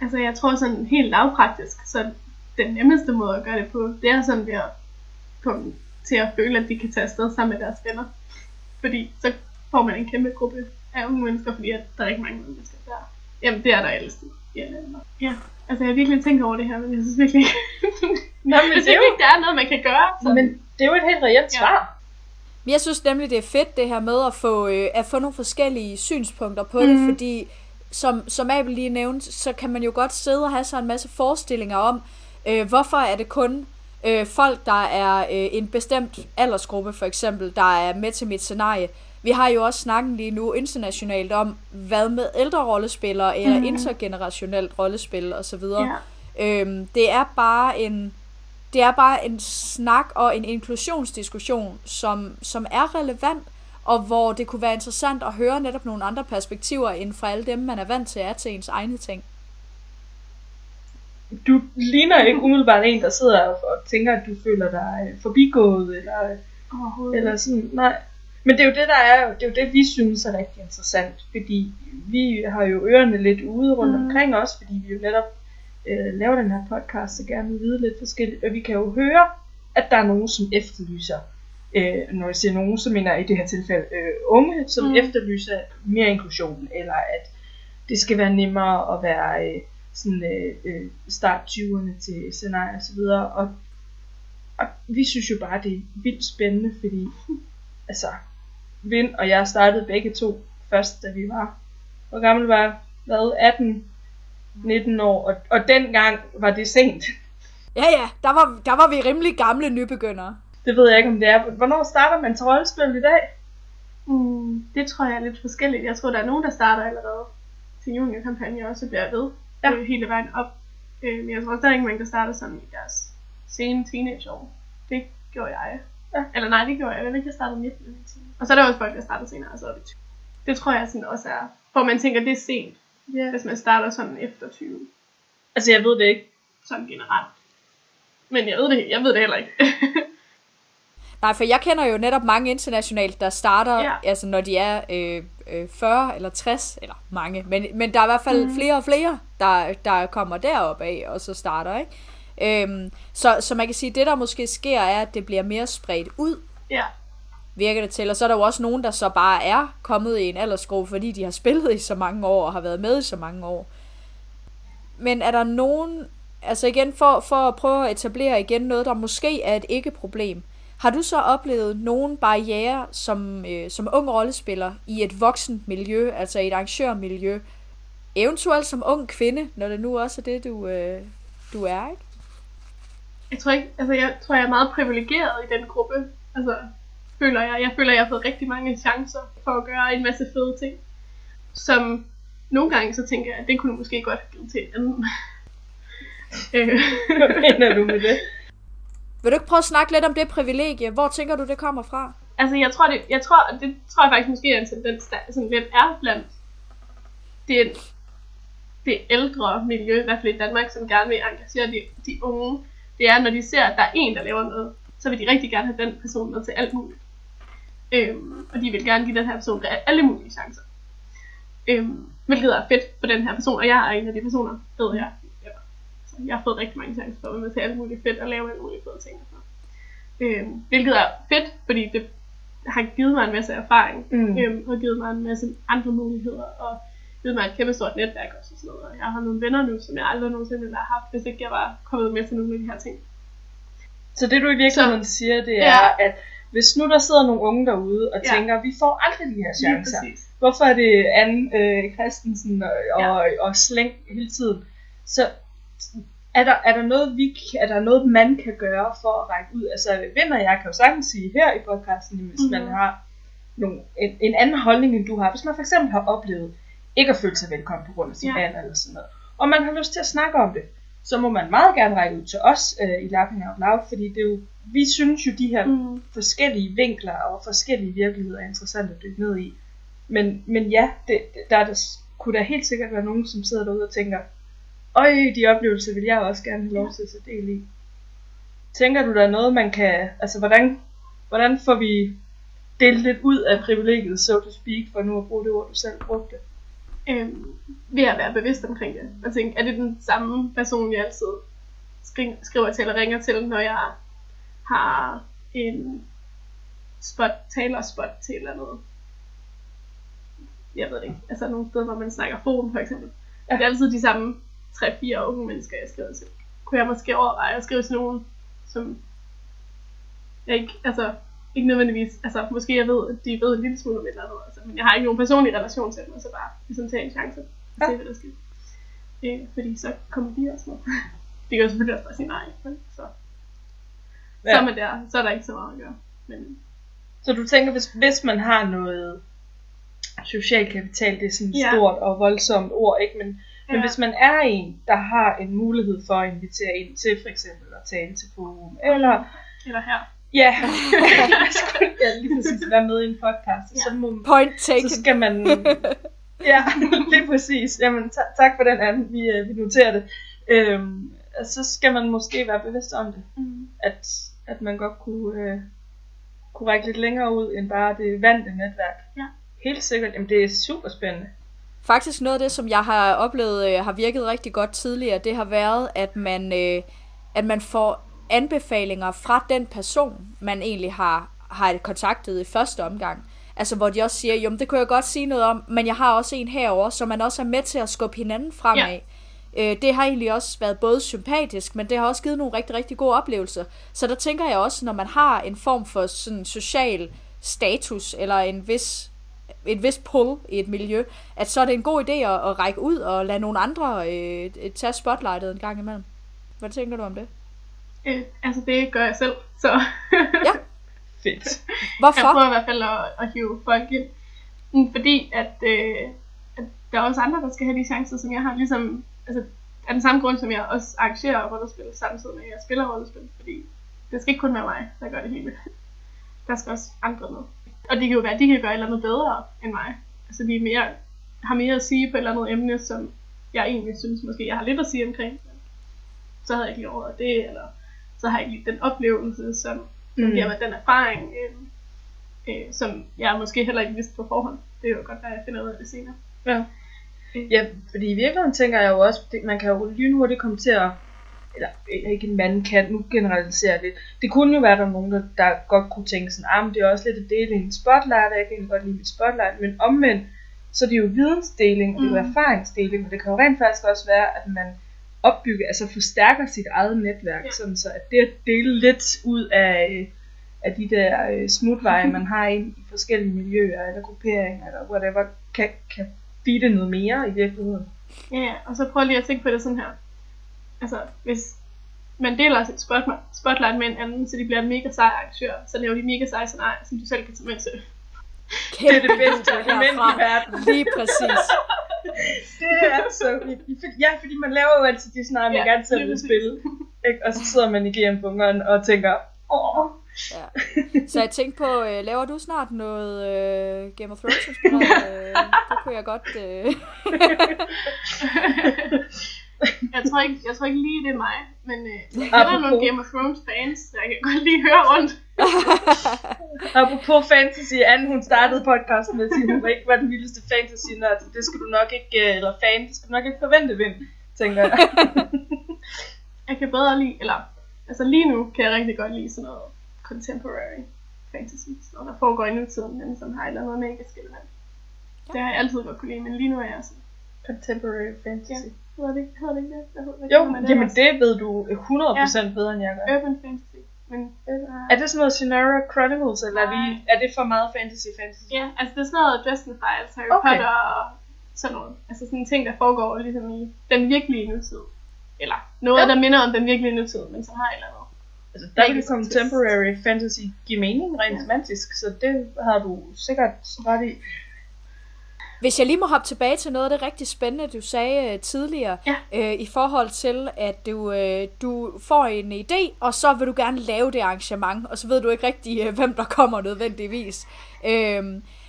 Altså jeg tror sådan helt lavpraktisk, så den nemmeste måde at gøre det på, det er sådan ved at komme til at føle, at de kan tage afsted sammen med deres venner. Fordi så får man en kæmpe gruppe af unge mennesker, fordi at der er ikke mange unge mennesker der. Jamen det er der altid. Ja, ja. Altså jeg har virkelig tænkt over det her, men jeg synes virkelig ikke, Nå, men det er jo, ikke, der er noget, man kan gøre. Sådan. men det er jo et helt reelt Ja. svar. Jeg synes nemlig, det er fedt det her med at få, øh, at få nogle forskellige synspunkter på mm. det, fordi som, som Abel lige nævnte, så kan man jo godt sidde og have sig en masse forestillinger om, øh, hvorfor er det kun øh, folk, der er øh, en bestemt aldersgruppe for eksempel, der er med til mit scenarie. Vi har jo også snakken lige nu internationalt om, hvad med ældre rollespillere eller mm. intergenerationelt rollespil osv. Ja. Øhm, det er bare en det er bare en snak og en inklusionsdiskussion, som, som er relevant, og hvor det kunne være interessant at høre netop nogle andre perspektiver, end fra alle dem, man er vant til er til ens egne ting. Du ligner ikke umiddelbart en, der sidder og, og tænker, at du føler dig øh, forbigået, eller. Eller sådan, nej. Men det er jo det, der er, det er jo det, vi synes er rigtig interessant, fordi vi har jo ørerne lidt ude rundt Mm. omkring os, fordi vi jo netop øh, laver den her podcast og gerne vil vide lidt forskelligt, og vi kan jo høre, at der er nogen, som efterlyser, øh, når jeg siger nogen, så mener jeg i det her tilfælde øh, unge, som Mm. efterlyser mere inklusion, eller at det skal være nemmere at være øh, sådan øh, øh, start 20'erne til scenarier og så videre, og og vi synes jo bare, det er vildt spændende, fordi altså, Vind og jeg startede begge to først, da vi var, hvor gammel var? Hvad, 18, 19 år, og, og dengang var det sent. Ja, ja, der var, der var vi rimelig gamle nybegyndere. Det ved jeg ikke, om det er. Hvornår starter man til rollespil i dag? Mm, det tror jeg er lidt forskelligt. Jeg tror, der er nogen, der starter allerede til juniorkampagne, og så bliver ved Ja. øh, hele vejen op. Øh, men jeg tror er ikke mange, der starter sådan i deres sene teenageår. Det gjorde jeg. Ja. Eller nej, det gjorde jeg. Jeg ved ikke, jeg startede midt i. Og så er der også folk, der starter senere, op i 20. Det tror jeg sådan også er, hvor man tænker, det er sent, Ja. hvis man starter sådan efter 20, Altså, jeg ved det ikke. sådan generelt. Men jeg ved det, jeg ved det heller ikke. Nej, for jeg kender jo netop mange internationalt, der starter, Ja. altså når de er øh, øh, 40 eller 60, eller mange, men, men der er i hvert fald mm. flere og flere, der, der kommer derop af, og så starter, ikke? Øhm, så, så man kan sige, at det der måske sker, er, at det bliver mere spredt ud, ja virker det til. Og så er der jo også nogen, der så bare er kommet i en aldersgruppe, fordi de har spillet i så mange år, og har været med i så mange år. Men er der nogen, altså igen for, for at prøve at etablere igen noget, der måske er et ikke-problem, Har du så oplevet nogen barriere som, øh, som ung rollespiller i et voksent miljø, altså et arrangørmiljø, eventuelt som ung kvinde, når det nu også er det, du, øh, du er, ikke? Jeg tror ikke, altså jeg tror, jeg er meget privilegeret i den gruppe. Altså, føler jeg. Jeg føler, jeg har fået rigtig mange chancer for at gøre en masse fede ting. Som nogle gange så tænker jeg, at det kunne du måske godt have givet til en anden. Øh, Hvad mener du med det? Vil du ikke prøve at snakke lidt om det privilegie? Hvor tænker du, det kommer fra? altså jeg tror, det, jeg tror, det tror jeg faktisk måske er en tendens, der sådan lidt er blandt det, det ældre miljø, i hvert fald i Danmark, som gerne vil engagere de, de unge. Det er, når de ser, at der er en, der laver noget, så vil de rigtig gerne have den person med til alt muligt. Øhm, og de vil gerne give den her person alle mulige chancer. Øhm, hvilket er fedt for den her person, og jeg er en af de personer, ved jeg. Ja. Så jeg har fået rigtig mange chancer for at være med til alt muligt fedt og lave alle mulige fede ting. og sådan. Øhm, hvilket er fedt, fordi det har givet mig en masse erfaring, Mm. øhm, og givet mig en masse andre muligheder, og givet mig et kæmpe stort netværk også og sådan noget. Og jeg har nogle venner nu, som jeg aldrig nogensinde ville have haft, hvis ikke jeg var kommet med til nogle af de her ting. Så det du i virkeligheden siger, det er, Ja. at hvis nu der sidder nogle unge derude og Ja. tænker, vi får aldrig de her chancer. Hvorfor er det Anne øh, Christensen og, og, og slæng hele tiden? Så er der, er der noget, vi, er der noget, man kan gøre for at række ud? Altså, Vind og jeg kan jo sagtens sige her i podcasten, hvis mm-hmm. man Mhm. har nogle, en, en anden holdning, end du har. Hvis man for eksempel har oplevet ikke at føle sig velkommen på grund af sin Ja. alder eller sådan noget, og man har lyst til at snakke om det, så må man meget gerne række ud til os øh, i Laughing Out Loud, fordi det er jo, vi synes jo, de her Mm. forskellige vinkler og forskellige virkeligheder er interessant at dykke ned i. Men, men ja, det, der, er der kunne der helt sikkert være nogen, som sidder derude og tænker, øj, de oplevelser vil jeg også gerne have lov til at tage del i. Tænker du, der er noget, man kan, altså hvordan, hvordan får vi delt lidt ud af privilegiet, so to speak, for nu at bruge det ord, du selv brugte? Øhm, ved at være bevidst omkring det. Og tænke, er det den samme person, jeg altid skri- skriver til eller ringer til, når jeg har en spot, talerspot til eller noget. Jeg ved det ikke. Altså nogle steder, hvor man snakker forum for eksempel. Ja. Det er altid de samme 3-4 unge mennesker, jeg skriver til. Kunne jeg måske overveje at skrive til nogen, som jeg ikke, altså, ikke nødvendigvis, altså måske jeg ved, at de ved en lille smule om et eller andet, altså, men jeg har ikke nogen personlig relation til dem, og så bare ligesom tage en chance og se, hvad der sker. Øh, fordi så kommer de også med. de kan jo selvfølgelig også bare sige nej, men så, ja. så er man der, så er der ikke så meget at gøre. Men Så du tænker, hvis, hvis man har noget social kapital, det er sådan et Ja. stort og voldsomt ord, ikke? Men, men Ja. hvis man er en, der har en mulighed for at invitere ind til for eksempel at tale til forum, eller eller her. Ja, ja lige præcis være med i en podcast, ja. så, må, Point taken. så skal man, ja, lige præcis, jamen ta- tak for den anden, vi, øh, vi noterer det, øhm, så skal man måske være bevidst om det, Mm. at, at man godt kunne, øh, kunne række lidt længere ud, end bare det vante netværk. Ja. Helt sikkert, jamen det er super spændende. Faktisk noget af det, som jeg har oplevet øh, har virket rigtig godt tidligere, det har været, at man, øh, at man får anbefalinger fra den person, man egentlig har, har kontaktet i første omgang. Altså hvor de også siger, jo, det kunne jeg godt sige noget om, men jeg har også en herover, så man også er med til at skubbe hinanden fremad. Ja. Øh, det har egentlig også været både sympatisk, men det har også givet nogle rigtig, rigtig gode oplevelser. Så der tænker jeg også, når man har en form for sådan social status, eller en vis et vist pull i et miljø, at så er det en god idé at, at række ud og lade nogle andre øh, tage spotlightet en gang imellem. Hvad tænker du om det? Øh, altså det gør jeg selv, så Ja. Fedt. Hvorfor? jeg prøver i hvert fald at, at hive folk ind. Mm, Fordi at, øh, at der er også andre, der skal have de chancer, som jeg har. Ligesom, altså, af den samme grund, som jeg også arrangerer rollespil samtidig med, at jeg spiller rollespil. Fordi det skal ikke kun være mig, der gør det hele. Der skal også andre med. Og det kan jo være, at de kan gøre et eller andet bedre end mig. Altså de er mere, har mere at sige på et eller andet emne, som jeg egentlig synes, måske jeg har lidt at sige omkring. Så havde jeg ikke lige overvejet det, eller så har jeg ikke lige den oplevelse, som som Mm. giver mig den erfaring, øh, øh, som jeg måske heller ikke vidste på forhånd. Det er jo godt, at jeg finder ud af det senere. Ja. Ja, fordi i virkeligheden tænker jeg jo også, det, man kan jo lynhurtigt komme til at, eller ikke en mand kan, nu generaliserer jeg lidt. Det kunne jo være, der er nogen, der, der godt kunne tænke sådan, ah, men det er også lidt at dele en spotlight, og jeg kan godt lide mit spotlight, men omvendt, så er det jo vidensdeling, og det er jo Mm. erfaringsdeling, og det kan jo rent faktisk også være, at man opbygger, altså forstærker sit eget netværk, Ja. sådan så at det at dele lidt ud af, af de der øh, smutveje, man har ind i forskellige miljøer, eller grupperinger, eller whatever, kan, kan feede noget mere i virkeligheden. Ja, ja, og så prøv lige at tænke på det sådan her. Altså, hvis man deler sit spotlight, med en anden, så de bliver mega sej arrangør, så laver de mega seje scenarier, som du selv kan tage med til. Det er det bedste element i verden. Lige præcis. Det er så vildt. Ja, fordi man laver jo altid de scenarier, man Ja, gerne selv vil spille. Ikke? Og så sidder man i GM-bunkeren og tænker, åh, Ja. Så jeg tænkte på, øh, laver du snart noget øh, Game of Thrones? Øh, det kunne jeg godt... Øh. Jeg tror ikke, jeg tror ikke lige, det er mig, men øh, jeg kender nogle Game of Thrones fans, så jeg kan godt lige høre rundt. Apropos fantasy, Anne hun startede podcasten med at sige, at hun ikke var den vildeste fantasy nørd. Det skal du nok ikke, øh, eller fan, det skal du nok ikke forvente, Vind, tænker jeg. Jeg kan bedre lide, eller altså lige nu kan jeg rigtig godt lide sådan noget contemporary fantasy, noget, der foregår i nutiden, men som har et eller andet magisk element. Det har jeg altid godt kunne lide, men lige nu er jeg sådan, Contemporary fantasy. Hedder det ikke, hedder det, ikke det? Hvad, hvad Jo, man jamen ellers? det ved du 100% bedre end jeg gør. Urban fantasy. Men, øh, Er det sådan noget Shannara Chronicles, eller er, vi, Nej. er det for meget fantasy fantasy? Ja, altså det er sådan noget Dresden Files, Harry Okay. Potter og sådan noget. Altså sådan ting, der foregår ligesom i den virkelige nutid. Eller noget, Ja. ja. der minder om den virkelige nutid, men som har et eller andet. Altså, der vil Magisk contemporary fantasy give mening rent semantisk, så det har du sikkert ret i. Hvis jeg lige må hoppe tilbage til noget af det rigtig spændende, du sagde øh, tidligere, Ja. øh, i forhold til, at du, øh, du får en idé, og så vil du gerne lave det arrangement, og så ved du ikke rigtig, øh, hvem der kommer nødvendigvis. Øh,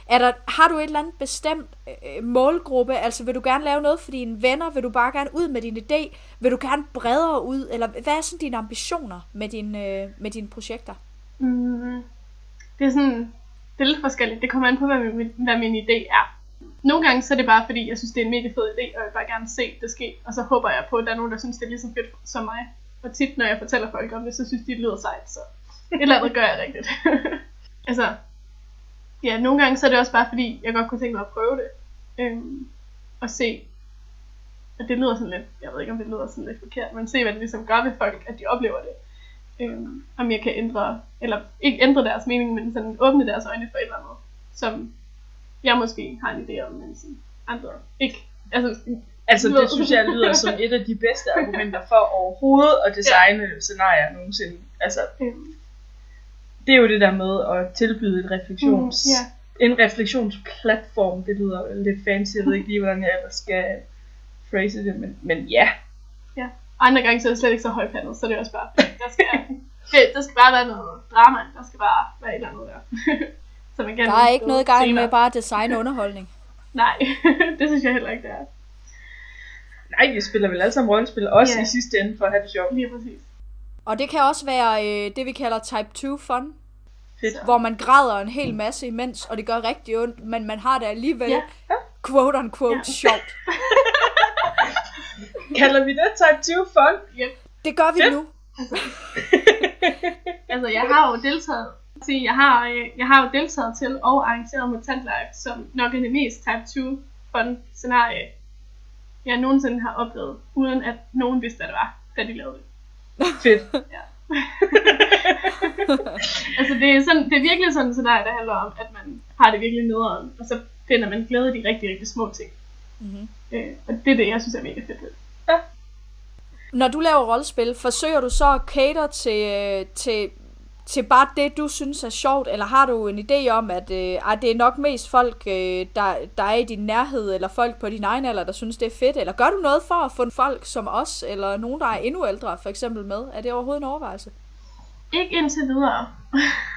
er der, har du et eller andet bestemt øh, målgruppe? Altså vil du gerne lave noget for dine venner? Vil du bare gerne ud med din idé? Vil du gerne bredere ud? Eller hvad er sådan dine ambitioner med, din, øh, med dine projekter? Mm, det er sådan, det er lidt forskelligt. Det kommer an på, hvad min, hvad min idé er. Nogle gange så er det bare fordi, jeg synes, det er en mega fed idé, og jeg vil bare gerne se det ske. Og så håber jeg på, at der er nogen, der synes, det er lige så fedt som mig. Og tit, når jeg fortæller folk om det, så synes de, det lyder sejt. Så et eller andet gør jeg rigtigt. altså, ja, nogle gange så er det også bare fordi, jeg godt kunne tænke mig at prøve det. Øhm, og se, at det lyder sådan lidt, jeg ved ikke om det lyder sådan lidt forkert, men se hvad det ligesom gør ved folk, at de oplever det. Øhm, om jeg kan ændre, eller ikke ændre deres mening, men sådan åbne deres øjne for et eller andet, som jeg måske har en idé om, men andre ikke. Altså, Altså, det synes jeg lyder som et af de bedste argumenter for overhovedet at designe ja. scenarier nogensinde. Altså, øhm, det er jo det der med at tilbyde et refleksions... Mm, ja. En refleksionsplatform, det lyder lidt fancy, jeg ved ikke lige, hvordan jeg ellers skal phrase det, men, men ja. andre gange så er det slet ikke så højpandet, så det er også bare, der skal, det, der skal bare være noget drama, der skal bare være et eller andet der. så man kan Der er ikke noget gang med bare at designe underholdning. Nej, det synes jeg heller ikke, det er. Nej, vi spiller vel alle sammen rollespil, også Ja. i sidste ende for at have det sjovt. Lige præcis. Og det kan også være øh, det, vi kalder type 2 fun, Fedt. hvor man græder en hel masse imens, og det gør rigtig ondt, men man har det alligevel, Ja. quote unquote, Ja. sjovt. Kalder vi det type 2 fun? Yep. Det gør vi Fedt. nu. Altså, jeg har jo deltaget, sige, jeg har, øh, jeg har jo deltaget til og arrangeret Mutant Life, som nok er det mest type 2 fun scenarie, jeg nogensinde har oplevet, uden at nogen vidste, hvad det var, da de lavede det. Fedt. Altså, det er, sådan, det er virkelig sådan et scenarie, der handler om, at man har det virkelig nederen, og så finder man glæde i de rigtig, rigtig små ting. Mhm. Øh, og det er det, jeg synes er mega fedt ved. det. Når du laver rollespil, forsøger du så at cater til, øh, til, til bare det, du synes er sjovt, eller har du en idé om, at, øh, at det er nok mest folk, øh, der, der er i din nærhed, eller folk på din egen alder, der synes, det er fedt, eller gør du noget for at få folk som os, eller nogen, der er endnu ældre, for eksempel med? Er det overhovedet en overvejelse? Ikke indtil videre.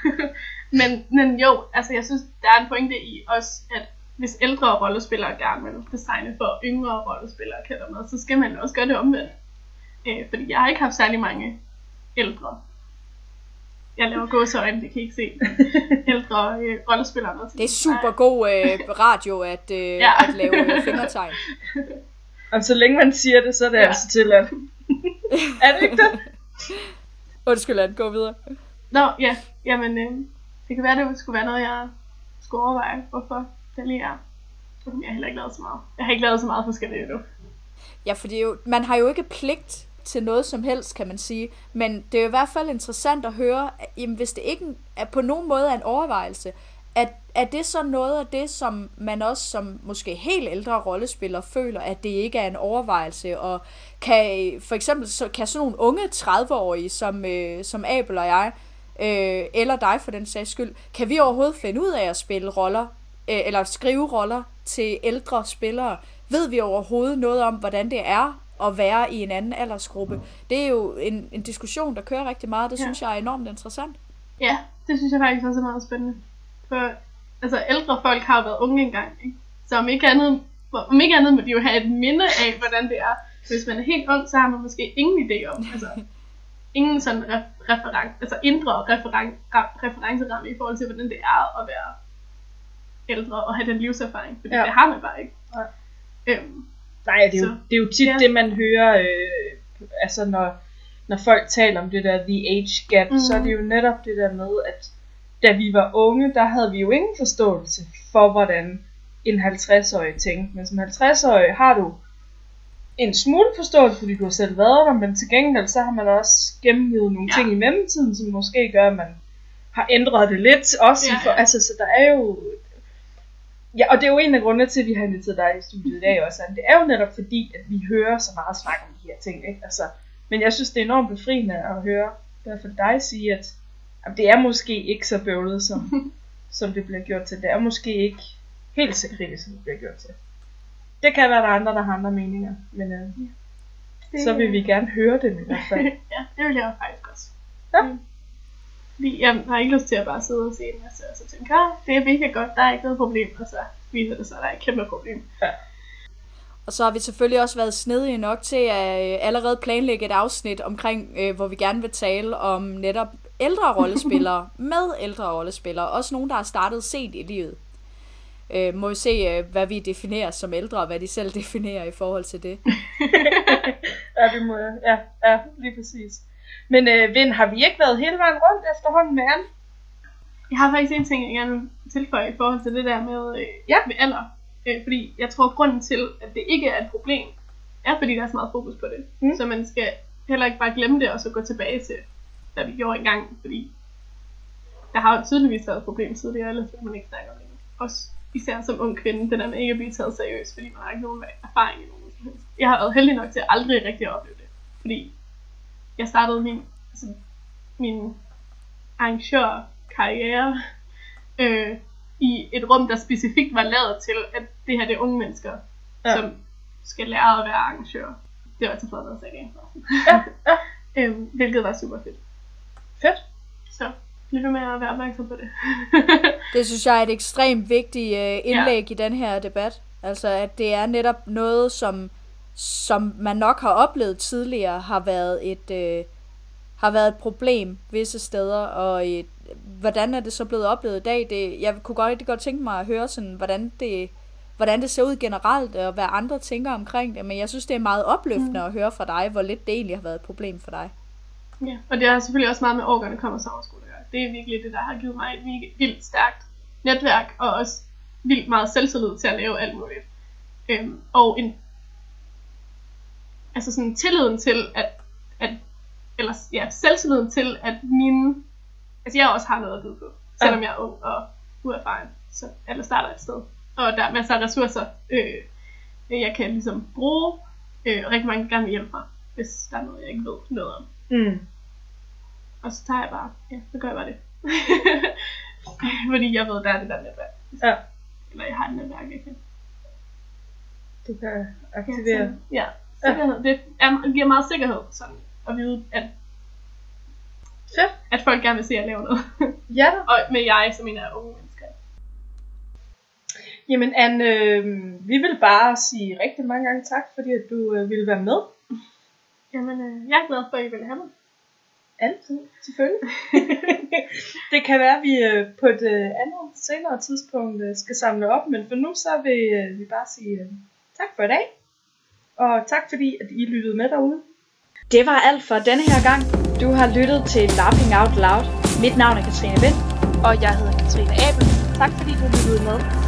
men, men jo, altså jeg synes, der er en pointe i også, at hvis ældre rollespillere gerne vil designe for yngre rollespillere, kan der med, så skal man også gøre det omvendt. Øh, fordi jeg har ikke haft særlig mange ældre. Jeg laver gåseøjne, det kan I ikke se. Ældre øh, rollespillere. Det er super god øh, radio at, øh, Ja. at lave øh, fingertegn. Og så længe man siger det, så er det ja. Ja. altså til at... er det ikke det? Undskyld, at gå videre. Nå, ja. Jamen, øh, det kan være, det skulle være noget, jeg skulle overveje, hvorfor det lige er. Jeg har heller ikke lavet så meget. Jeg har ikke lavet så meget forskelligt endnu. Ja, for det er jo, man har jo ikke pligt til noget som helst, kan man sige. Men det er jo i hvert fald interessant at høre, at, jamen, hvis det ikke er på nogen måde er en overvejelse, at, er det så noget af det, som man også som måske helt ældre rollespiller føler, at det ikke er en overvejelse, og kan for eksempel så kan sådan nogle unge 30-årige, som, øh, som Abel og jeg, øh, eller dig for den sags skyld, kan vi overhovedet finde ud af at spille roller, øh, eller skrive roller til ældre spillere? Ved vi overhovedet noget om, hvordan det er at være i en anden aldersgruppe? Det er jo en, en diskussion, der kører rigtig meget. Det Ja. synes jeg er enormt interessant. Ja, det synes jeg faktisk også er meget spændende. For altså, ældre folk har jo været unge engang, ikke? Så om ikke andet, om ikke andet må de jo have et minde af, hvordan det er. Hvis man er helt ung, så har man måske ingen idé om, altså, ingen sådan re- referen- altså indre referen- ra- referenceramme i forhold til, hvordan det er at være ældre og have den livserfaring. Fordi Ja. ja. det har man bare ikke. Nej. Øhm, Nej, det er, jo, Så- det er jo tit ja. det, man hører, øh, altså når, når folk taler om det der the age gap, mm. så er det jo netop det der med, at da vi var unge, der havde vi jo ingen forståelse for, hvordan en 50-årig tænkte. Men som 50-årig har du en smule forståelse, fordi du har selv været der, men til gengæld så har man også gennemlevet nogle Ja. ting i mellemtiden, som måske gør, at man har ændret det lidt. Også Ja, i for, ja. altså, så der er jo Ja, og det er jo en af grundene til, at vi har inviteret dig i studiet i dag også. Anne. Det er jo netop fordi, at vi hører så meget snak om de her ting. Ikke? Altså, men jeg synes, det er enormt befriende at høre i hvert fald dig sige, at, at det er måske ikke så bøvlet, som, som det bliver gjort til. Det er måske ikke helt så kritisk, som det bliver gjort til. Det kan være, der er andre, der har andre meninger, men øh, det, så vil vi gerne høre dem i hvert fald. ja, det vil jeg faktisk også. Ja. Mm. Fordi jeg har ikke lyst til at bare sidde og se en masse, og så tænke, ah, det er mega godt, der er ikke noget problem, og så viser det sig, at der er et kæmpe problem. Og så har vi selvfølgelig også været snedige nok til at øh, allerede planlægge et afsnit omkring, øh, hvor vi gerne vil tale om netop ældre rollespillere med ældre rollespillere. Også nogen, der har startet sent i livet. Øh, må vi se, øh, hvad vi definerer som ældre, og hvad de selv definerer i forhold til det. ja, vi må, ja, ja, lige præcis. Men øh, Vind, har vi ikke været hele vejen rundt efterhånden med Anne? Jeg har faktisk en ting, jeg gerne vil tilføje i forhold til det der med, øh, Ja. med alder. Øh, fordi jeg tror, grunden til, at det ikke er et problem, er fordi der er så meget fokus på det. Mm. Så man skal heller ikke bare glemme det, og så gå tilbage til, hvad vi gjorde engang. Fordi der har jo tydeligvis været et problem tidligere, ellers vil man ikke snakke om det. Også især som ung kvinde, det der med ikke at blive taget seriøst, fordi man har ikke nogen erfaring i nogen. Jeg har været heldig nok til at aldrig rigtig at opleve det. Fordi jeg startede min, altså, min arrangørkarriere øh, i et rum, der specifikt var lavet til, at det her det er unge mennesker, Ja. som skal lære at være arrangører. Det var til Frederiks Sagaen. Ja, ja. øhm, hvilket var super fedt. Fedt. Så bliv ved med at være opmærksom på det. Det synes jeg er et ekstremt vigtigt øh, indlæg ja. i den her debat. Altså, at det er netop noget, som, som man nok har oplevet tidligere, har været et, øh, har været et problem visse steder, og et, hvordan er det så blevet oplevet i dag? Det, jeg kunne godt, godt tænke mig at høre, sådan, hvordan, det, hvordan det ser ud generelt, og hvad andre tænker omkring det, men jeg synes, det er meget opløftende mm. at høre fra dig, hvor lidt det egentlig har været et problem for dig. ja, og det har selvfølgelig også meget med årgående kommer sommerskole at gøre. Det er virkelig det, der har givet mig et vildt- vildt stærkt netværk, og også vildt meget selvtillid til at lave alt muligt. Øhm, og en, altså sådan tilliden til, at, at eller ja, selvtilliden til, at mine, altså jeg også har noget at byde på, selvom jeg er ung og uerfaren, så alle starter et sted. Og der er masser af ressourcer, øh, jeg kan ligesom bruge, øh, og rigtig mange gerne hjælpe mig, hvis der er noget, jeg ikke ved noget om. Mm. Og så tager jeg bare, ja, så gør jeg bare det. Fordi jeg ved, der er det der netværk. Ja, Eller jeg har et netværk, jeg kan du kan Ja, aktivere. så- Ja, sikkerhed. Det er, giver meget sikkerhed, sådan at vide, at, Fedt. at folk gerne vil se, at jeg laver noget. Ja da. og med jeg, som en af unge mennesker. Jamen Anne, øh, vi vil bare sige rigtig mange gange tak, fordi at du øh, ville være med. Jamen, øh, jeg er glad for, at I vil have mig. Altid, selvfølgelig. det kan være, at vi øh, på et øh, andet senere tidspunkt øh, skal samle op, men for nu så vil øh, vi bare sige øh, tak for i dag. Og tak fordi, at I lyttede med derude. Det var alt for denne her gang. Du har lyttet til Laughing Out Loud. Mit navn er Katrine Vind. Og jeg hedder Katrine Abel. Tak fordi du lyttede med.